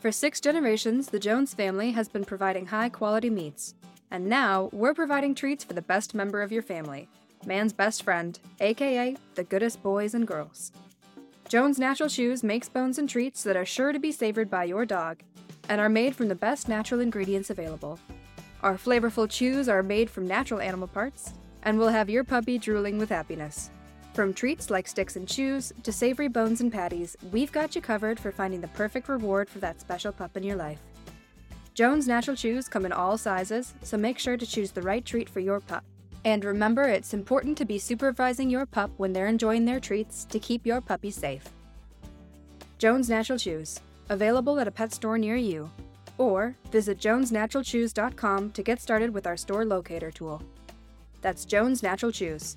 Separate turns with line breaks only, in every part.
For six generations, the Jones family has been providing high quality meats. And now, we're providing treats for the best member of your family man's best friend, aka the goodest boys and girls. Jones Natural Chews makes bones and treats that are sure to be savored by your dog and are made from the best natural ingredients available. Our flavorful chews are made from natural animal parts and will have your puppy drooling with happiness. From treats like sticks and chews to savory bones and patties, we've got you covered for finding the perfect reward for that special pup in your life. Jones Natural Chews come in all sizes, so make sure to choose the right treat for your pup. And remember, it's important to be supervising your pup when they're enjoying their treats to keep your puppy safe. Jones Natural Chews, available at a pet store near you. Or visit jonesnaturalchews.com to get started with our store locator tool. That's Jones Natural Chews,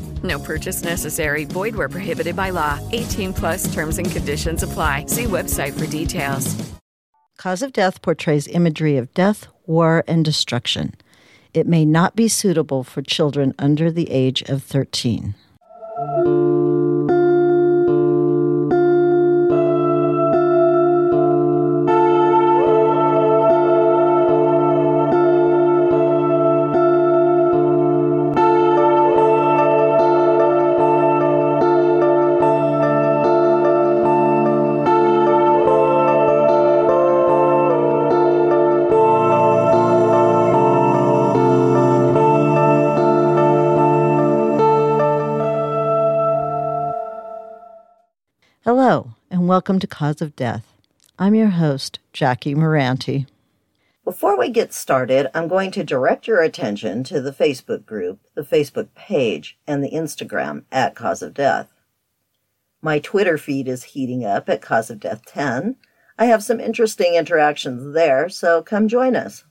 No purchase necessary. Void where prohibited by law. 18 plus terms and conditions apply. See website for details.
Cause of Death portrays imagery of death, war, and destruction. It may not be suitable for children under the age of 13. Welcome to Cause of Death. I'm your host, Jackie Moranti.
Before we get started, I'm going to direct your attention to the Facebook group, the Facebook page, and the Instagram at Cause of Death. My Twitter feed is heating up at Cause of Death 10. I have some interesting interactions there, so come join us.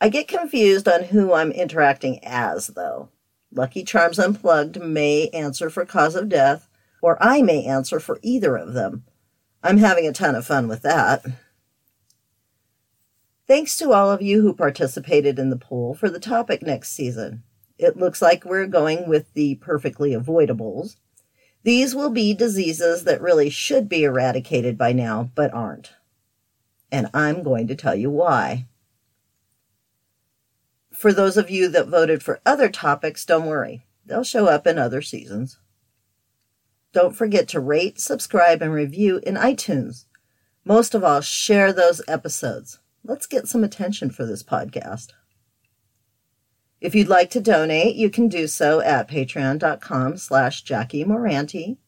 I get confused on who I'm interacting as, though. Lucky Charms Unplugged may answer for Cause of Death, or I may answer for either of them. I'm having a ton of fun with that. Thanks to all of you who participated in the poll for the topic next season. It looks like we're going with the perfectly avoidables. These will be diseases that really should be eradicated by now, but aren't. And I'm going to tell you why. For those of you that voted for other topics, don't worry. They'll show up in other seasons. Don't forget to rate, subscribe, and review in iTunes. Most of all, share those episodes. Let's get some attention for this podcast. If you'd like to donate, you can do so at patreon.com slash Moranti,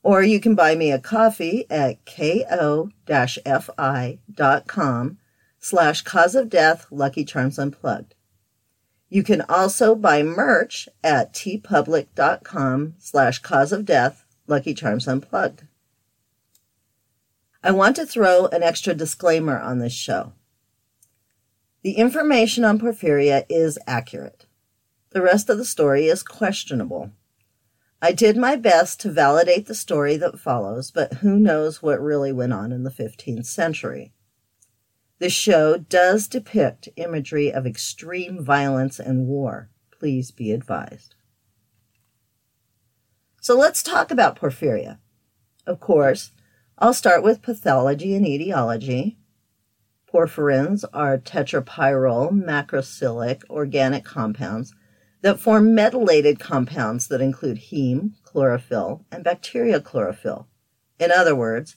or you can buy me a coffee at ko-fi.com slash cause of death Lucky Charms Unplugged. You can also buy merch at teepublic.com slash cause of death Lucky Charms Unplugged. I want to throw an extra disclaimer on this show. The information on porphyria is accurate. The rest of the story is questionable. I did my best to validate the story that follows, but who knows what really went on in the 15th century. The show does depict imagery of extreme violence and war. Please be advised. So let's talk about porphyria. Of course, I'll start with pathology and etiology. Porphyrins are tetrapyrrole macrocyclic organic compounds that form metallated compounds that include heme, chlorophyll, and bacteriochlorophyll. In other words,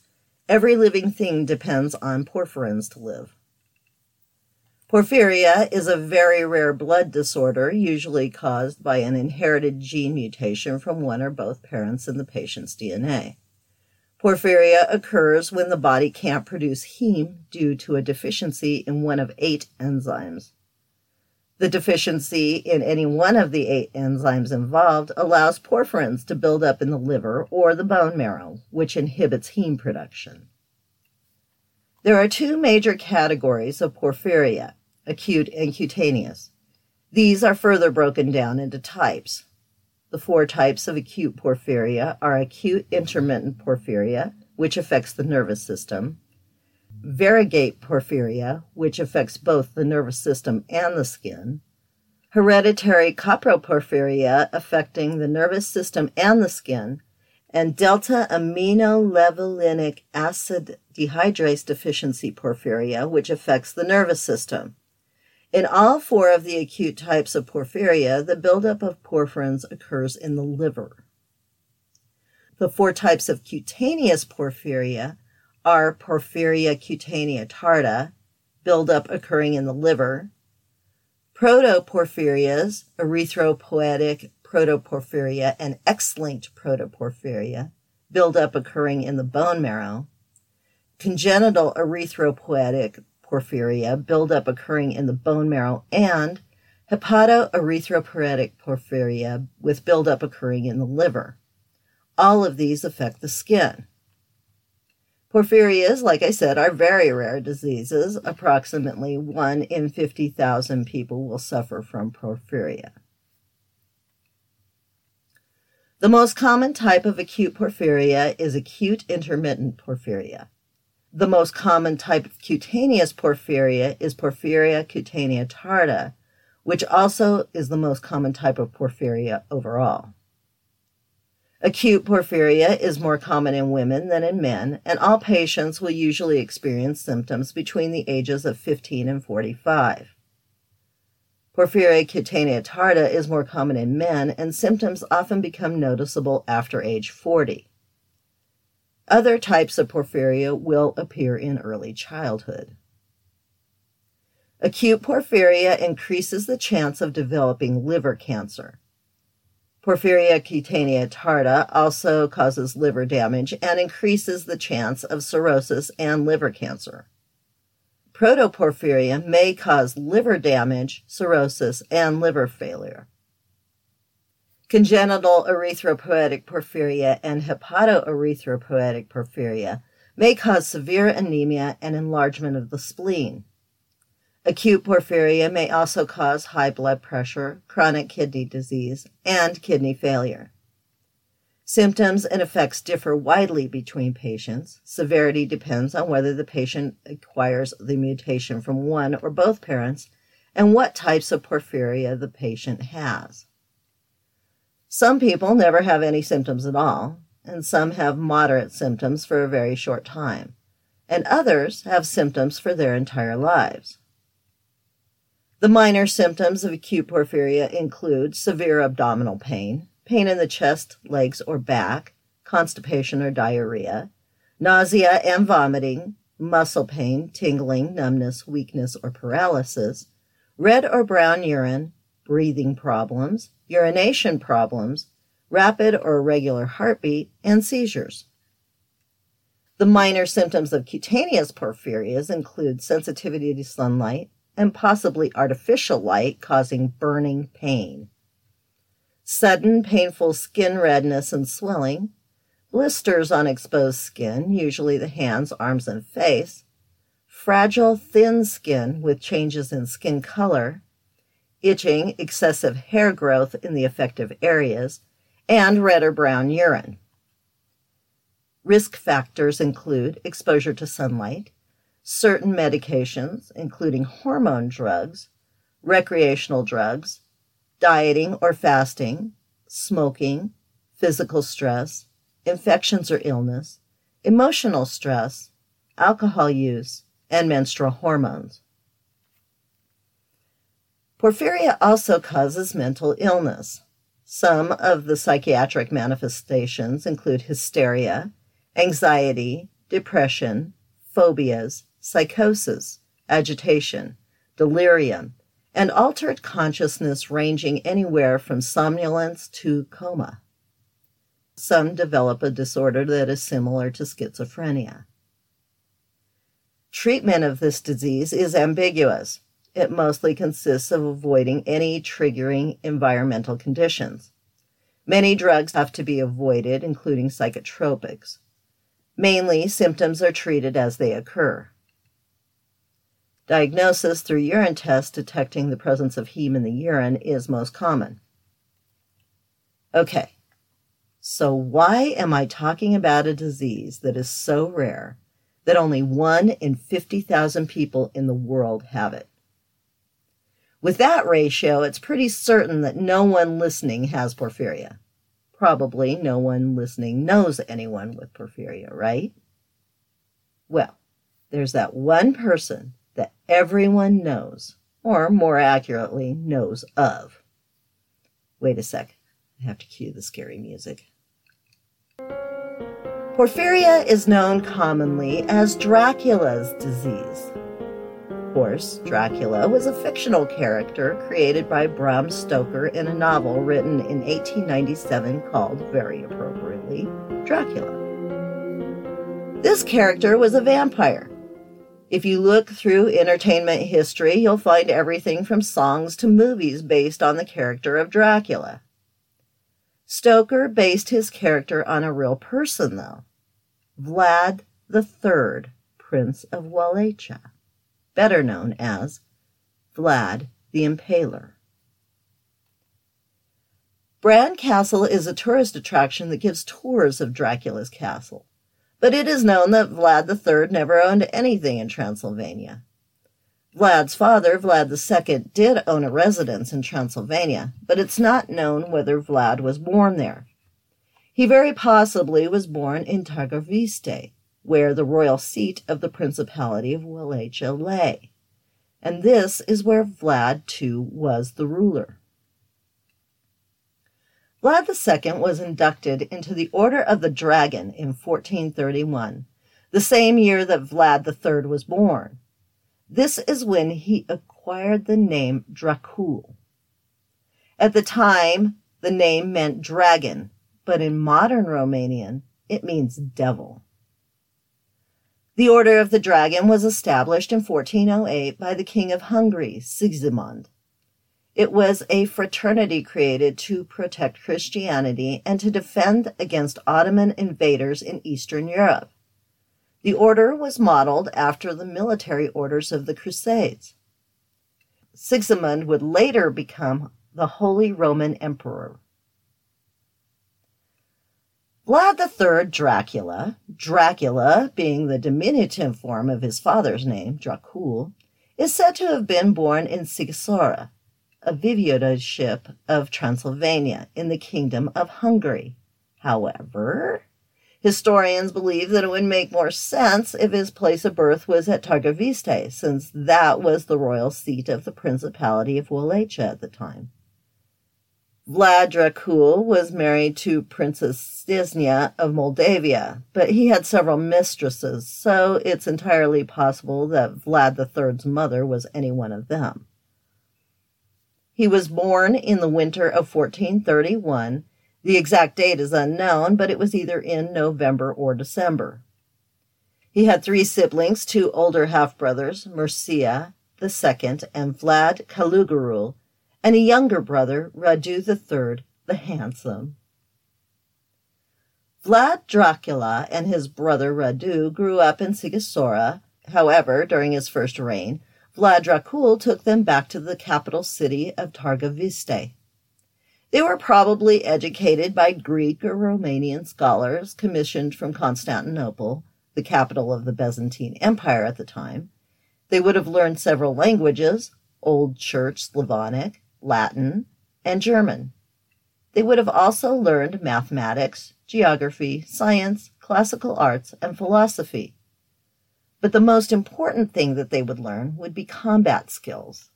every living thing depends on porphyrins to live. Porphyria is a very rare blood disorder, usually caused by an inherited gene mutation from one or both parents in the patient's DNA. Porphyria occurs when the body can't produce heme due to a deficiency in one of eight enzymes. The deficiency in any one of the eight enzymes involved allows porphyrins to build up in the liver or the bone marrow, which inhibits heme production. There are two major categories of porphyria acute and cutaneous. These are further broken down into types. The four types of acute porphyria are acute intermittent porphyria, which affects the nervous system, variegate porphyria, which affects both the nervous system and the skin, hereditary coproporphyria, affecting the nervous system and the skin, and delta amino aminolevulinic acid dehydrase deficiency porphyria, which affects the nervous system. In all four of the acute types of porphyria, the buildup of porphyrins occurs in the liver. The four types of cutaneous porphyria are porphyria cutanea tarda, buildup occurring in the liver, protoporphyrias, erythropoietic protoporphyria, and X-linked protoporphyria, buildup occurring in the bone marrow, congenital erythropoietic porphyria, buildup occurring in the bone marrow, and hepatoerythropoietic porphyria, with buildup occurring in the liver. All of these affect the skin. Porphyrias, like I said, are very rare diseases. Approximately 1 in 50,000 people will suffer from porphyria. The most common type of acute porphyria is acute intermittent porphyria. The most common type of cutaneous porphyria is porphyria cutanea tarda, which also is the most common type of porphyria overall. Acute porphyria is more common in women than in men, and all patients will usually experience symptoms between the ages of 15 and 45. Porphyria cutanea tarda is more common in men, and symptoms often become noticeable after age 40. Other types of porphyria will appear in early childhood. Acute porphyria increases the chance of developing liver cancer. Porphyria cutanea tarda also causes liver damage and increases the chance of cirrhosis and liver cancer. Protoporphyria may cause liver damage, cirrhosis, and liver failure. Congenital erythropoietic porphyria and hepatoerythropoietic porphyria may cause severe anemia and enlargement of the spleen. Acute porphyria may also cause high blood pressure, chronic kidney disease, and kidney failure. Symptoms and effects differ widely between patients. Severity depends on whether the patient acquires the mutation from one or both parents and what types of porphyria the patient has. Some people never have any symptoms at all, and some have moderate symptoms for a very short time, and others have symptoms for their entire lives. The minor symptoms of acute porphyria include severe abdominal pain, pain in the chest, legs, or back, constipation or diarrhea, nausea and vomiting, muscle pain, tingling, numbness, weakness, or paralysis, red or brown urine, breathing problems, urination problems, rapid or irregular heartbeat, and seizures. The minor symptoms of cutaneous porphyrias include sensitivity to sunlight, and possibly artificial light causing burning pain. Sudden painful skin redness and swelling, blisters on exposed skin, usually the hands, arms, and face, fragile, thin skin with changes in skin color, itching, excessive hair growth in the affected areas, and red or brown urine. Risk factors include exposure to sunlight, certain medications, including hormone drugs, recreational drugs, dieting or fasting, smoking, physical stress, infections or illness, emotional stress, alcohol use, and menstrual hormones. Porphyria also causes mental illness. Some of the psychiatric manifestations include hysteria, anxiety, depression, phobias, psychosis, agitation, delirium, and altered consciousness ranging anywhere from somnolence to coma. Some develop a disorder that is similar to schizophrenia. Treatment of this disease is ambiguous. It mostly consists of avoiding any triggering environmental conditions. Many drugs have to be avoided, including psychotropics. Mainly, symptoms are treated as they occur. Diagnosis through urine tests detecting the presence of heme in the urine is most common. Okay, so why am I talking about a disease that is so rare that only one in 50,000 people in the world have it? With that ratio, it's pretty certain that no one listening has porphyria. Probably no one listening knows anyone with porphyria, right? Well, there's that one person that everyone knows, or more accurately, knows of. Wait a sec. I have to cue the scary music. Porphyria is known commonly as Dracula's disease. Of course, Dracula was a fictional character created by Bram Stoker in a novel written in 1897 called, very appropriately, Dracula. This character was a vampire if you look through entertainment history, you'll find everything from songs to movies based on the character of Dracula. Stoker based his character on a real person, though Vlad III, Prince of Wallachia, better known as Vlad the Impaler. Bran Castle is a tourist attraction that gives tours of Dracula's castle but it is known that Vlad III never owned anything in Transylvania. Vlad's father, Vlad II, did own a residence in Transylvania, but it's not known whether Vlad was born there. He very possibly was born in Targoviste, where the royal seat of the Principality of Wallachia lay. And this is where Vlad too was the ruler. Vlad II was inducted into the Order of the Dragon in 1431, the same year that Vlad III was born. This is when he acquired the name Dracul. At the time, the name meant dragon, but in modern Romanian, it means devil. The Order of the Dragon was established in 1408 by the King of Hungary, Sigismund. It was a fraternity created to protect Christianity and to defend against Ottoman invaders in Eastern Europe. The order was modeled after the military orders of the Crusades. Sigismund would later become the Holy Roman Emperor. Vlad III Dracula, Dracula being the diminutive form of his father's name, Dracul, is said to have been born in Sighisoara, a voivodeship of Transylvania in the Kingdom of Hungary. However, historians believe that it would make more sense if his place of birth was at Targoviste, since that was the royal seat of the Principality of Wallachia at the time. Vlad Dracul was married to Princess Stisnia of Moldavia, but he had several mistresses, so it's entirely possible that Vlad III's mother was any one of them. He was born in the winter of 1431. The exact date is unknown, but it was either in November or December. He had three siblings, two older half brothers, Mircea II and Vlad Călugărul, and a younger brother, Radu III the Handsome. Vlad Dracula and his brother Radu grew up in Sighisoara. However, during his first reign, Vlad Dracul took them back to the capital city of Targoviste. They were probably educated by Greek or Romanian scholars commissioned from Constantinople, the capital of the Byzantine Empire at the time. They would have learned several languages Old Church Slavonic, Latin, and German. They would have also learned mathematics, geography, science, classical arts, and philosophy. But the most important thing that they would learn would be combat skills.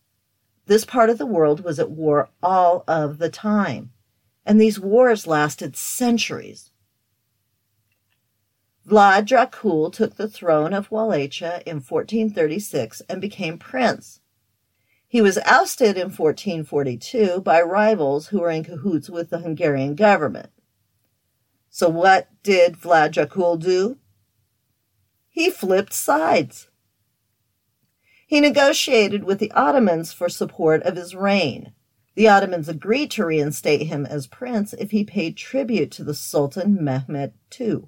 This part of the world was at war all of the time, and these wars lasted centuries. Vlad Dracul took the throne of Wallachia in 1436 and became prince. He was ousted in 1442 by rivals who were in cahoots with the Hungarian government. So, what did Vlad Dracul do? He flipped sides. He negotiated with the Ottomans for support of his reign. The Ottomans agreed to reinstate him as prince if he paid tribute to the Sultan Mehmed II.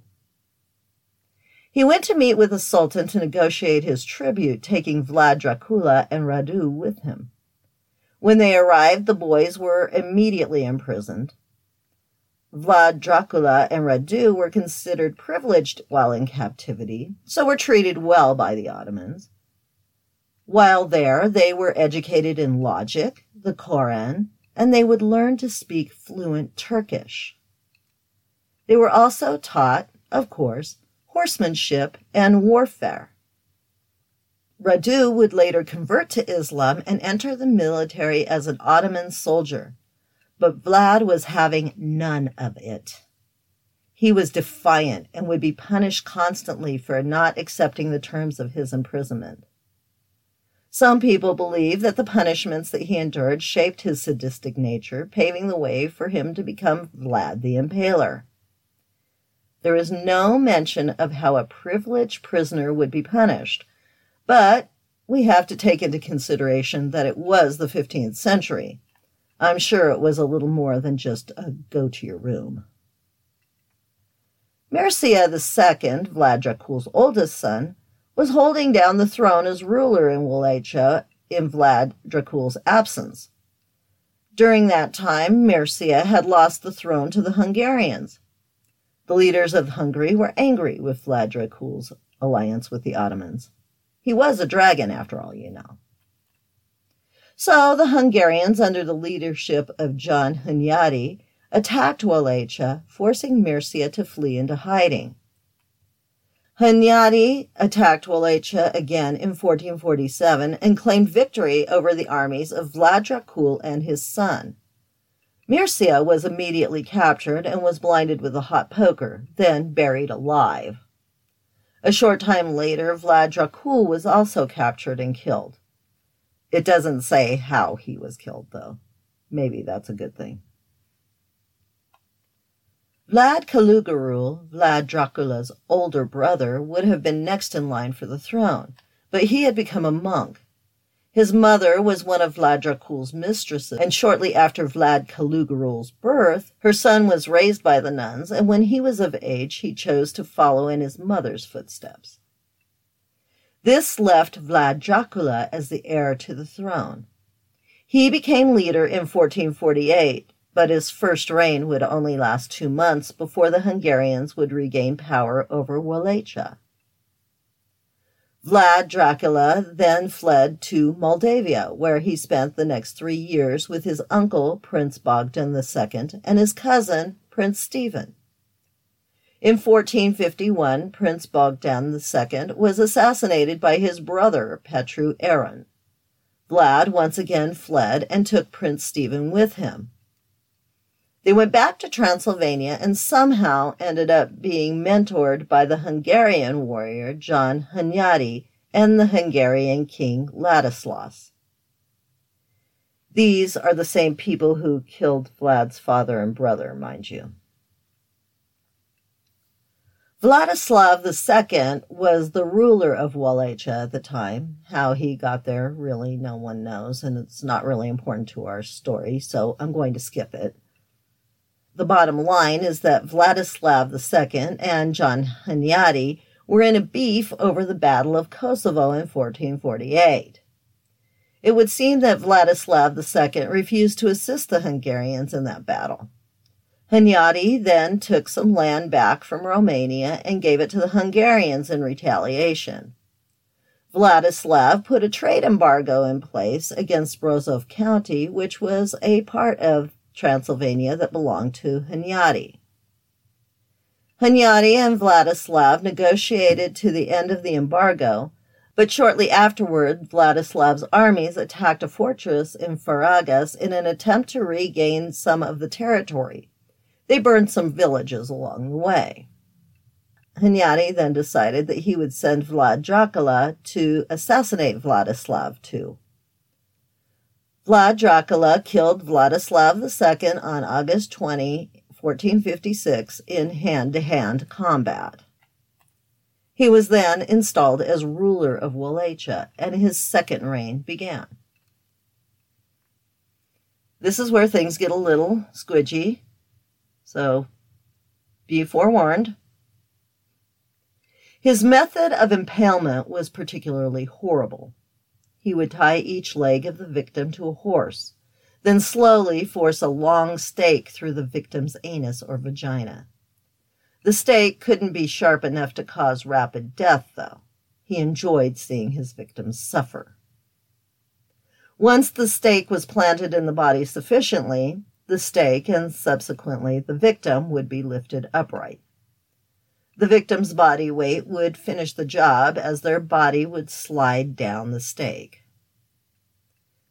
He went to meet with the Sultan to negotiate his tribute, taking Vlad Dracula and Radu with him. When they arrived, the boys were immediately imprisoned. Vlad Dracula and Radu were considered privileged while in captivity, so were treated well by the Ottomans. While there, they were educated in logic, the Koran, and they would learn to speak fluent Turkish. They were also taught, of course, horsemanship and warfare. Radu would later convert to Islam and enter the military as an Ottoman soldier, but Vlad was having none of it. He was defiant and would be punished constantly for not accepting the terms of his imprisonment. Some people believe that the punishments that he endured shaped his sadistic nature, paving the way for him to become Vlad the Impaler. There is no mention of how a privileged prisoner would be punished, but we have to take into consideration that it was the 15th century. I'm sure it was a little more than just a go to your room. Mircea II, Vlad Dracul's oldest son, was holding down the throne as ruler in Wallachia in Vlad Dracul's absence. During that time, Mircea had lost the throne to the Hungarians. The leaders of Hungary were angry with Vlad Dracul's alliance with the Ottomans. He was a dragon, after all, you know. So the Hungarians, under the leadership of John Hunyadi, attacked Wallachia, forcing Mircea to flee into hiding. Hunyadi attacked Wallachia again in 1447 and claimed victory over the armies of Vlad Dracul and his son. Mircea was immediately captured and was blinded with a hot poker, then buried alive. A short time later, Vlad Dracul was also captured and killed. It doesn't say how he was killed, though. Maybe that's a good thing. Vlad Călugărul, Vlad Dracula's older brother, would have been next in line for the throne, but he had become a monk his mother was one of Vlad Dracul's mistresses, and shortly after Vlad Călugărul's birth, her son was raised by the nuns, and when he was of age, he chose to follow in his mother's footsteps. This left Vlad Dracula as the heir to the throne. He became leader in 1448, but his first reign would only last two months before the Hungarians would regain power over Wallachia. Vlad Dracula then fled to Moldavia, where he spent the next three years with his uncle, Prince Bogdan II, and his cousin, Prince Stephen. In 1451, Prince Bogdan II was assassinated by his brother, Petru Aaron. Vlad once again fled and took Prince Stephen with him. They went back to Transylvania and somehow ended up being mentored by the Hungarian warrior John Hunyadi and the Hungarian king Ladislaus. These are the same people who killed Vlad's father and brother, mind you. Vladislav II was the ruler of Wallachia at the time. How he got there, really, no one knows, and it's not really important to our story, so I'm going to skip it. The bottom line is that Vladislav II and John Hunyadi were in a beef over the Battle of Kosovo in 1448. It would seem that Vladislav II refused to assist the Hungarians in that battle. Hunyadi then took some land back from Romania and gave it to the Hungarians in retaliation. Vladislav put a trade embargo in place against Brașov County, which was a part of Transylvania that belonged to Hunyadi. Hunyadi and Vladislav negotiated to the end of the embargo, but shortly afterward, Vladislav's armies attacked a fortress in Faragas in an attempt to regain some of the territory. They burned some villages along the way. Hunyadi then decided that he would send Vlad Dracula to assassinate Vladislav too. Vlad Dracula killed Vladislav II on August 20, 1456, in hand to hand combat. He was then installed as ruler of Wallachia, and his second reign began. This is where things get a little squidgy, so be forewarned. His method of impalement was particularly horrible. He would tie each leg of the victim to a horse, then slowly force a long stake through the victim's anus or vagina. The stake couldn't be sharp enough to cause rapid death, though. He enjoyed seeing his victims suffer. Once the stake was planted in the body sufficiently, the stake and subsequently the victim would be lifted upright. The victim's body weight would finish the job as their body would slide down the stake.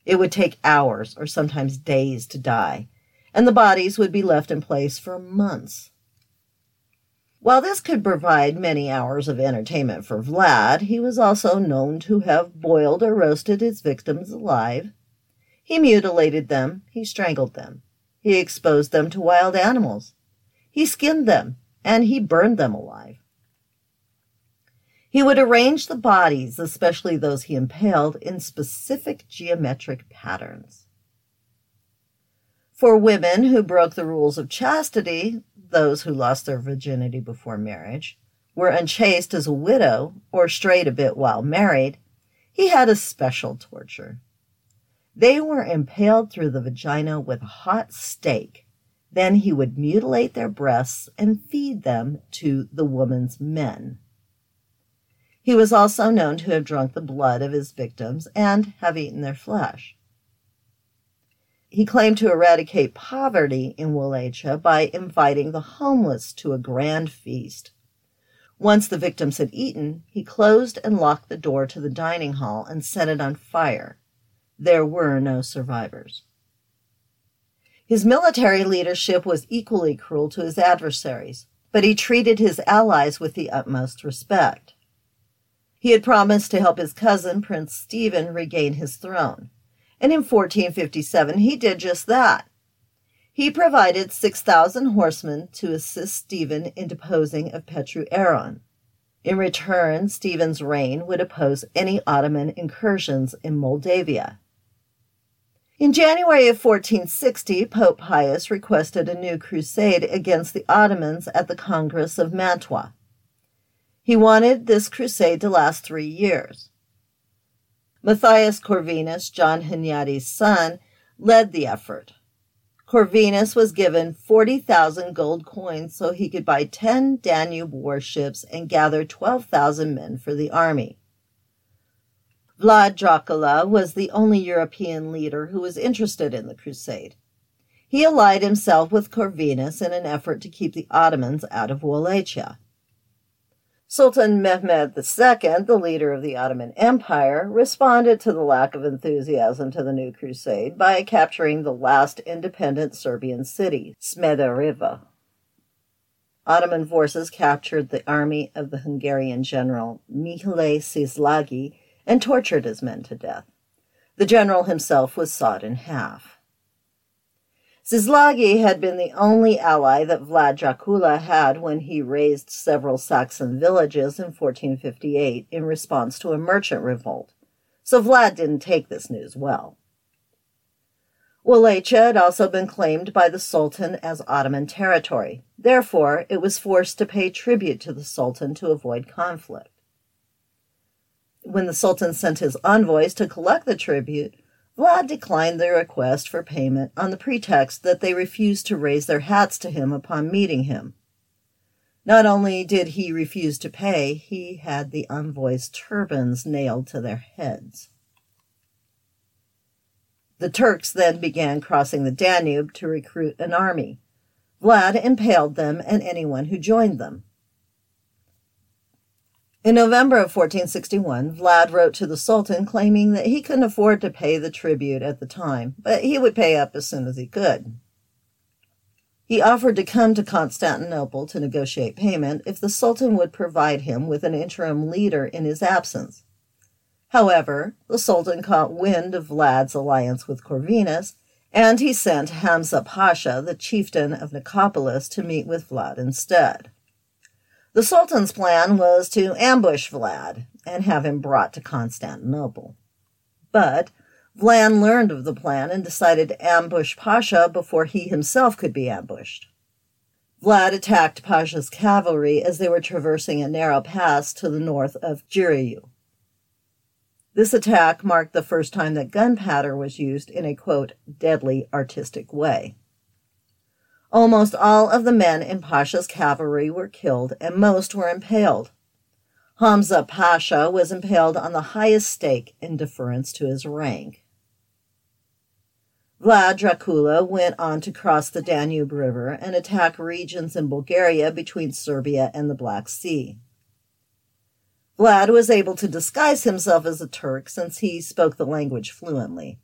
It would take hours or sometimes days to die, and the bodies would be left in place for months. While this could provide many hours of entertainment for Vlad, he was also known to have boiled or roasted his victims alive. He mutilated them, he strangled them, he exposed them to wild animals, he skinned them, and he burned them alive. He would arrange the bodies, especially those he impaled, in specific geometric patterns. For women who broke the rules of chastity, those who lost their virginity before marriage, were unchaste as a widow, or strayed a bit while married, he had a special torture. They were impaled through the vagina with a hot stake. Then he would mutilate their breasts and feed them to the woman's men. He was also known to have drunk the blood of his victims and have eaten their flesh. He claimed to eradicate poverty in Wallachia by inviting the homeless to a grand feast. Once the victims had eaten, he closed and locked the door to the dining hall and set it on fire. There were no survivors. His military leadership was equally cruel to his adversaries, but he treated his allies with the utmost respect. He had promised to help his cousin, Prince Stephen, regain his throne and in 1457 he did just that. He provided 6,000 horsemen to assist Stephen in deposing of Petru Aaron. In return, Stephen's reign would oppose any Ottoman incursions in Moldavia. In January of 1460, Pope Pius requested a new crusade against the Ottomans at the Congress of Mantua. He wanted this crusade to last three years. Matthias Corvinus, John Hunyadi's son, led the effort. Corvinus was given 40,000 gold coins so he could buy 10 Danube warships and gather 12,000 men for the army. Vlad Dracula was the only European leader who was interested in the crusade. He allied himself with Corvinus in an effort to keep the Ottomans out of Wallachia. Sultan Mehmed II, the leader of the Ottoman Empire, responded to the lack of enthusiasm to the new crusade by capturing the last independent Serbian city, Smederevo. Ottoman forces captured the army of the Hungarian general Mihail Szilágyi and tortured his men to death. The general himself was sawed in half. Szilágyi had been the only ally that Vlad Dracula had when he razed several Saxon villages in 1458 in response to a merchant revolt, so Vlad didn't take this news well. Wallachia had also been claimed by the Sultan as Ottoman territory. Therefore, it was forced to pay tribute to the Sultan to avoid conflict. When the Sultan sent his envoys to collect the tribute, Vlad declined their request for payment on the pretext that they refused to raise their hats to him upon meeting him. Not only did he refuse to pay, he had the envoys' turbans nailed to their heads. The Turks then began crossing the Danube to recruit an army. Vlad impaled them and anyone who joined them. In November of 1461, Vlad wrote to the Sultan claiming that he couldn't afford to pay the tribute at the time, but he would pay up as soon as he could. He offered to come to Constantinople to negotiate payment if the Sultan would provide him with an interim leader in his absence. However, the Sultan caught wind of Vlad's alliance with Corvinus, and he sent Hamza Pasha, the chieftain of Nicopolis, to meet with Vlad instead. The Sultan's plan was to ambush Vlad and have him brought to Constantinople. But Vlad learned of the plan and decided to ambush Pasha before he himself could be ambushed. Vlad attacked Pasha's cavalry as they were traversing a narrow pass to the north of Giurgiu. This attack marked the first time that gunpowder was used in a quote, deadly artistic way. Almost all of the men in Pasha's cavalry were killed and most were impaled. Hamza Pasha was impaled on the highest stake in deference to his rank. Vlad Dracula went on to cross the Danube River and attack regions in Bulgaria between Serbia and the Black Sea. Vlad was able to disguise himself as a Turk since he spoke the language fluently.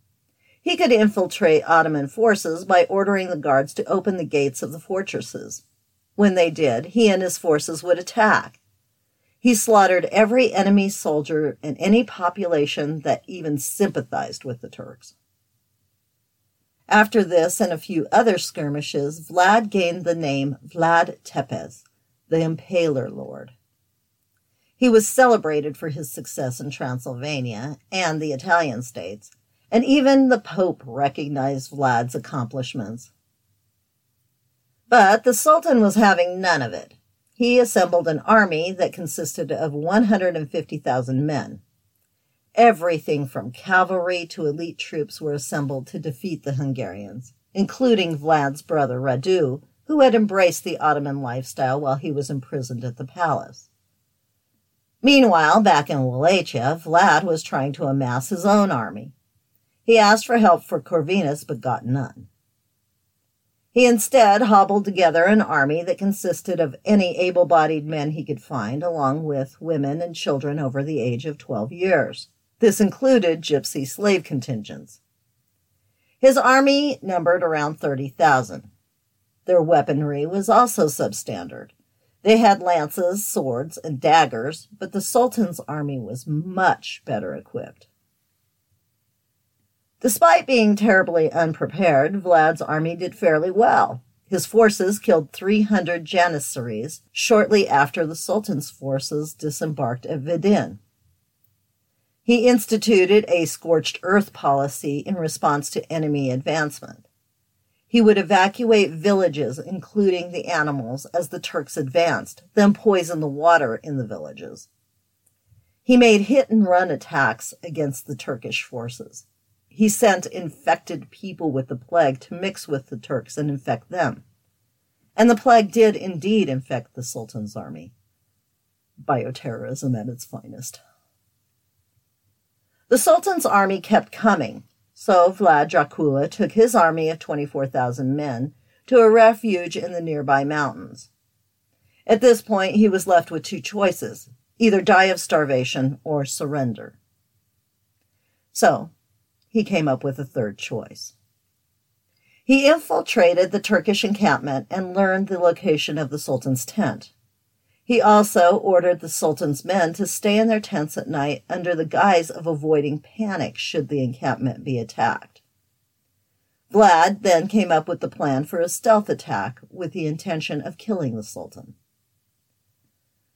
He could infiltrate Ottoman forces by ordering the guards to open the gates of the fortresses. When they did, he and his forces would attack. He slaughtered every enemy soldier and any population that even sympathized with the Turks. After this and a few other skirmishes, Vlad gained the name Vlad Tepes, the Impaler Lord. He was celebrated for his success in Transylvania and the Italian states, and even the Pope recognized Vlad's accomplishments. But the Sultan was having none of it. He assembled an army that consisted of 150,000 men. Everything from cavalry to elite troops were assembled to defeat the Hungarians, including Vlad's brother Radu, who had embraced the Ottoman lifestyle while he was imprisoned at the palace. Meanwhile, back in Wallachia, Vlad was trying to amass his own army. He asked for help for Corvinus, but got none. He instead hobbled together an army that consisted of any able bodied men he could find, along with women and children over the age of 12 years. This included gypsy slave contingents. His army numbered around 30,000. Their weaponry was also substandard. They had lances, swords, and daggers, but the Sultan's army was much better equipped. Despite being terribly unprepared, Vlad's army did fairly well. His forces killed 300 Janissaries shortly after the Sultan's forces disembarked at Vidin. He instituted a scorched earth policy in response to enemy advancement. He would evacuate villages, including the animals, as the Turks advanced, then poison the water in the villages. He made hit and run attacks against the Turkish forces. He sent infected people with the plague to mix with the Turks and infect them. And the plague did indeed infect the Sultan's army. Bioterrorism at its finest. The Sultan's army kept coming, so Vlad Dracula took his army of 24,000 men to a refuge in the nearby mountains. At this point, he was left with two choices either die of starvation or surrender. So, he came up with a third choice. He infiltrated the Turkish encampment and learned the location of the Sultan's tent. He also ordered the Sultan's men to stay in their tents at night under the guise of avoiding panic should the encampment be attacked. Vlad then came up with the plan for a stealth attack with the intention of killing the Sultan.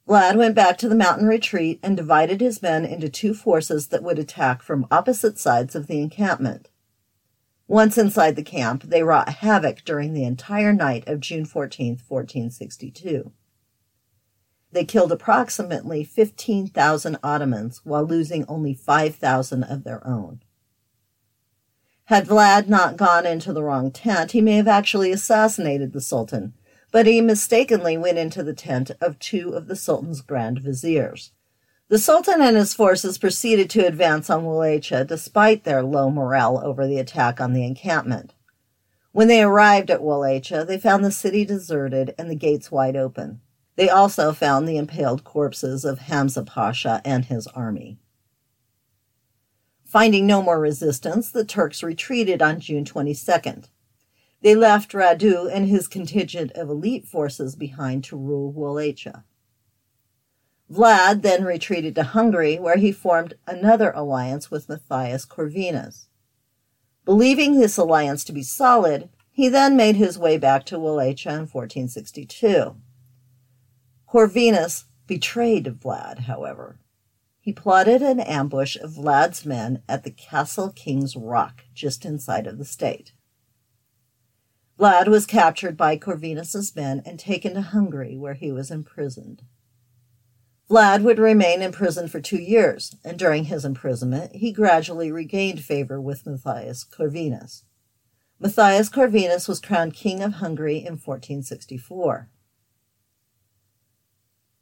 Vlad went back to the mountain retreat and divided his men into two forces that would attack from opposite sides of the encampment. Once inside the camp, they wrought havoc during the entire night of June 14, 1462. They killed approximately 15,000 Ottomans while losing only 5,000 of their own. Had Vlad not gone into the wrong tent, he may have actually assassinated the Sultan, but he mistakenly went into the tent of two of the Sultan's grand viziers. The Sultan and his forces proceeded to advance on Wallachia despite their low morale over the attack on the encampment. When they arrived at Wallachia, they found the city deserted and the gates wide open. They also found the impaled corpses of Hamza Pasha and his army. Finding no more resistance, the Turks retreated on June 22nd. They left Radu and his contingent of elite forces behind to rule Wallachia. Vlad then retreated to Hungary, where he formed another alliance with Matthias Corvinus. Believing this alliance to be solid, he then made his way back to Wallachia in 1462. Corvinus betrayed Vlad, however. He plotted an ambush of Vlad's men at the Castle King's Rock, just inside of the state. Vlad was captured by Corvinus's men and taken to Hungary, where he was imprisoned. Vlad would remain in prison for two years, and during his imprisonment, he gradually regained favor with Matthias Corvinus. Matthias Corvinus was crowned king of Hungary in 1464.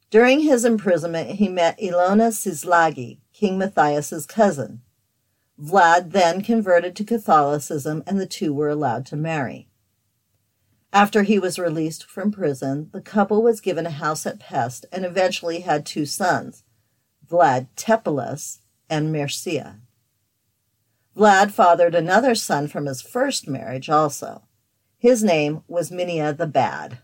During his imprisonment, he met Ilona Szilágyi, King Matthias's cousin. Vlad then converted to Catholicism, and the two were allowed to marry. After he was released from prison, the couple was given a house at Pest and eventually had two sons, Vlad Tepelus and Mircea. Vlad fathered another son from his first marriage also. His name was Mihnea the Bad.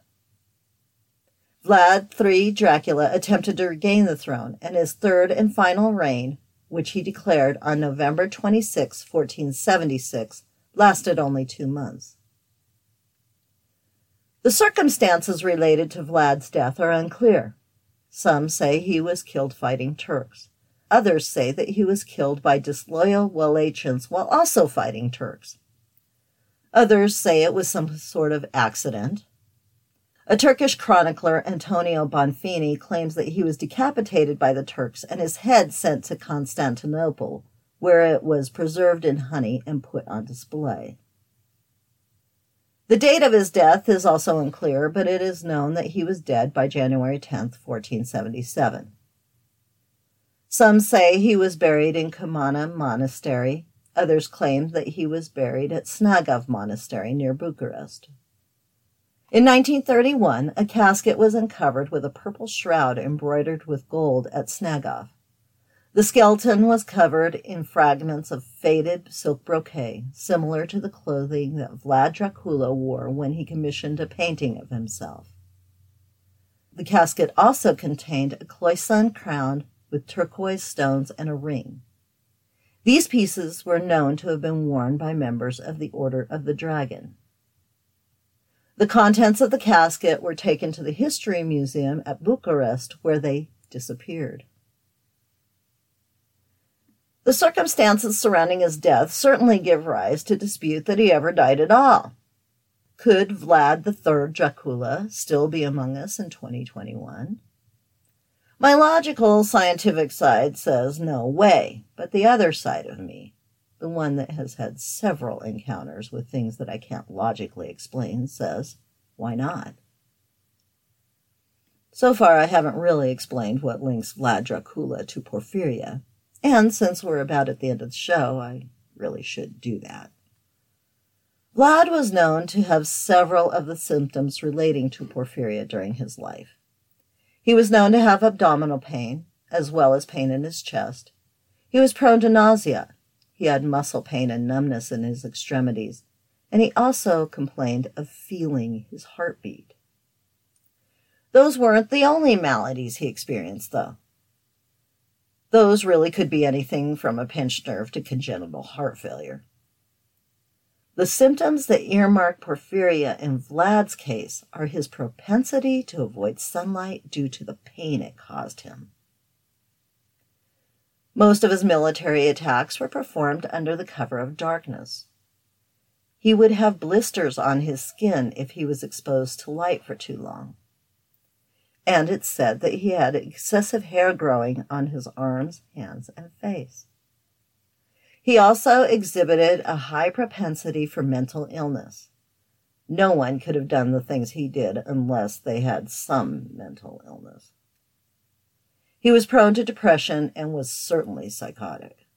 Vlad III Dracula attempted to regain the throne, and his third and final reign, which he declared on November 26, 1476, lasted only two months. The circumstances related to Vlad's death are unclear. Some say he was killed fighting Turks. Others say that he was killed by disloyal Wallachians while also fighting Turks. Others say it was some sort of accident. A Turkish chronicler, Antonio Bonfini, claims that he was decapitated by the Turks and his head sent to Constantinople, where it was preserved in honey and put on display. The date of his death is also unclear, but it is known that he was dead by January 10, 1477. Some say he was buried in Comana Monastery. Others claim that he was buried at Snagov Monastery near Bucharest. In 1931, a casket was uncovered with a purple shroud embroidered with gold at Snagov. The skeleton was covered in fragments of faded silk brocade, similar to the clothing that Vlad Dracula wore when he commissioned a painting of himself. The casket also contained a cloisonne crown with turquoise stones and a ring. These pieces were known to have been worn by members of the Order of the Dragon. The contents of the casket were taken to the History Museum at Bucharest, where they disappeared. The circumstances surrounding his death certainly give rise to dispute that he ever died at all. Could Vlad III Dracula still be among us in 2021? My logical scientific side says no way, but the other side of me, the one that has had several encounters with things that I can't logically explain, says why not? So far, I haven't really explained what links Vlad Dracula to porphyria. And since we're about at the end of the show, I really should do that. Vlad was known to have several of the symptoms relating to porphyria during his life. He was known to have abdominal pain, as well as pain in his chest. He was prone to nausea. He had muscle pain and numbness in his extremities, and he also complained of feeling his heartbeat. Those weren't the only maladies he experienced, though. Those really could be anything from a pinched nerve to congenital heart failure. The symptoms that earmark porphyria in Vlad's case are his propensity to avoid sunlight due to the pain it caused him. Most of his military attacks were performed under the cover of darkness. He would have blisters on his skin if he was exposed to light for too long and it said that he had excessive hair growing on his arms, hands, and face. He also exhibited a high propensity for mental illness. No one could have done the things he did unless they had some mental illness. He was prone to depression and was certainly psychotic.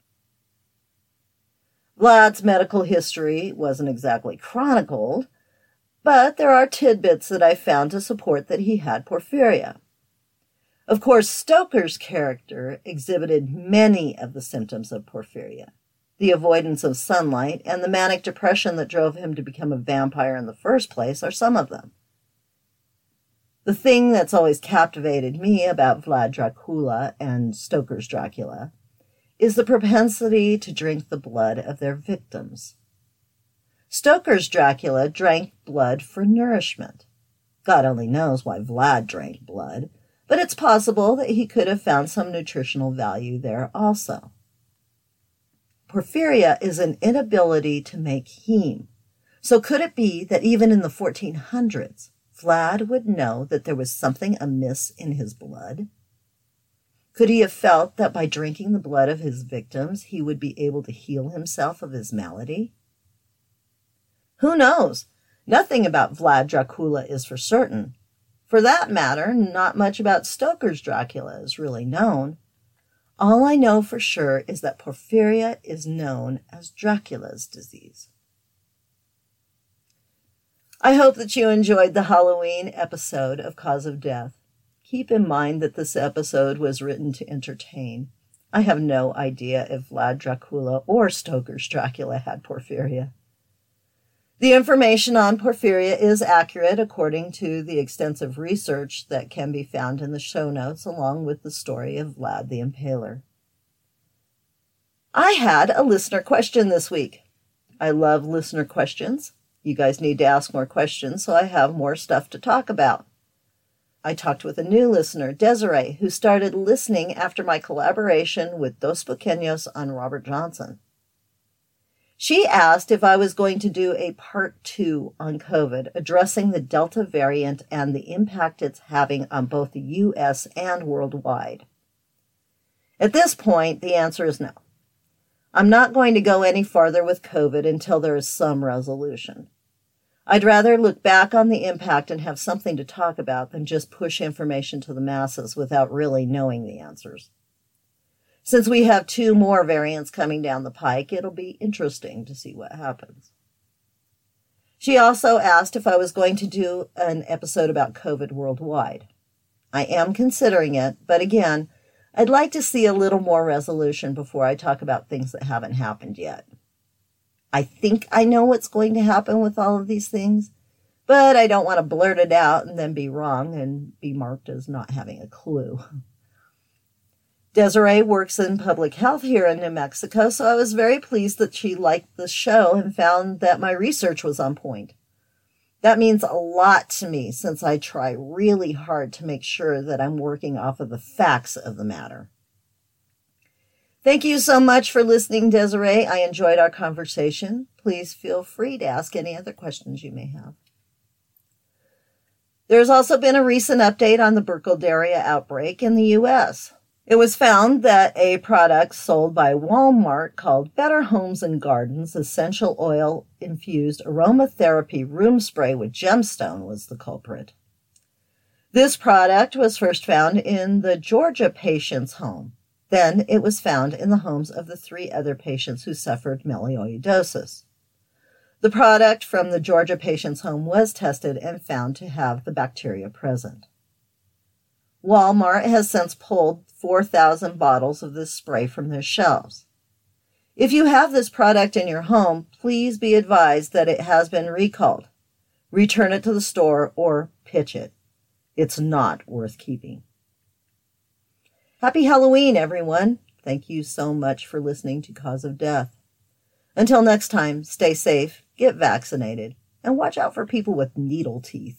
Vlad's medical history wasn't exactly chronicled, but there are tidbits that I found to support that he had porphyria. Of course, Stoker's character exhibited many of the symptoms of porphyria. The avoidance of sunlight and the manic depression that drove him to become a vampire in the first place are some of them. The thing that's always captivated me about Vlad Dracula and Stoker's Dracula is the propensity to drink the blood of their victims. Stoker's Dracula drank blood for nourishment. God only knows why Vlad drank blood, but it's possible that he could have found some nutritional value there also. Porphyria is an inability to make heme, So could it be that even in the 1400s, Vlad would know that there was something amiss in his blood? Could he have felt that by drinking the blood of his victims, he would be able to heal himself of his malady? Who knows? Nothing about Vlad Dracula is for certain. For that matter, not much about Stoker's Dracula is really known. All I know for sure is that porphyria is known as Dracula's disease. I hope that you enjoyed the Halloween episode of Cause of Death. Keep in mind that this episode was written to entertain. I have no idea if Vlad Dracula or Stoker's Dracula had porphyria. The information on porphyria is accurate according to the extensive research that can be found in the show notes, along with the story of Vlad the Impaler. I had a listener question this week. I love listener questions. You guys need to ask more questions so I have more stuff to talk about. I talked with a new listener, Desiree, who started listening after my collaboration with Dos Pequeños on Robert Johnson. She asked if I was going to do a part two on COVID, addressing the Delta variant and the impact it's having on both the US and worldwide. At this point, the answer is no. I'm not going to go any farther with COVID until there is some resolution. I'd rather look back on the impact and have something to talk about than just push information to the masses without really knowing the answers. Since we have two more variants coming down the pike, it'll be interesting to see what happens. She also asked if I was going to do an episode about COVID worldwide. I am considering it, but again, I'd like to see a little more resolution before I talk about things that haven't happened yet. I think I know what's going to happen with all of these things, but I don't want to blurt it out and then be wrong and be marked as not having a clue. Desiree works in public health here in New Mexico, so I was very pleased that she liked the show and found that my research was on point. That means a lot to me since I try really hard to make sure that I'm working off of the facts of the matter. Thank you so much for listening, Desiree. I enjoyed our conversation. Please feel free to ask any other questions you may have. There's also been a recent update on the Burkholderia outbreak in the U.S. It was found that a product sold by Walmart called Better Homes and Gardens essential oil infused aromatherapy room spray with gemstone was the culprit. This product was first found in the Georgia patient's home. Then it was found in the homes of the three other patients who suffered melioidosis. The product from the Georgia patient's home was tested and found to have the bacteria present. Walmart has since pulled 4,000 bottles of this spray from their shelves. If you have this product in your home, please be advised that it has been recalled. Return it to the store or pitch it. It's not worth keeping. Happy Halloween, everyone. Thank you so much for listening to Cause of Death. Until next time, stay safe, get vaccinated, and watch out for people with needle teeth.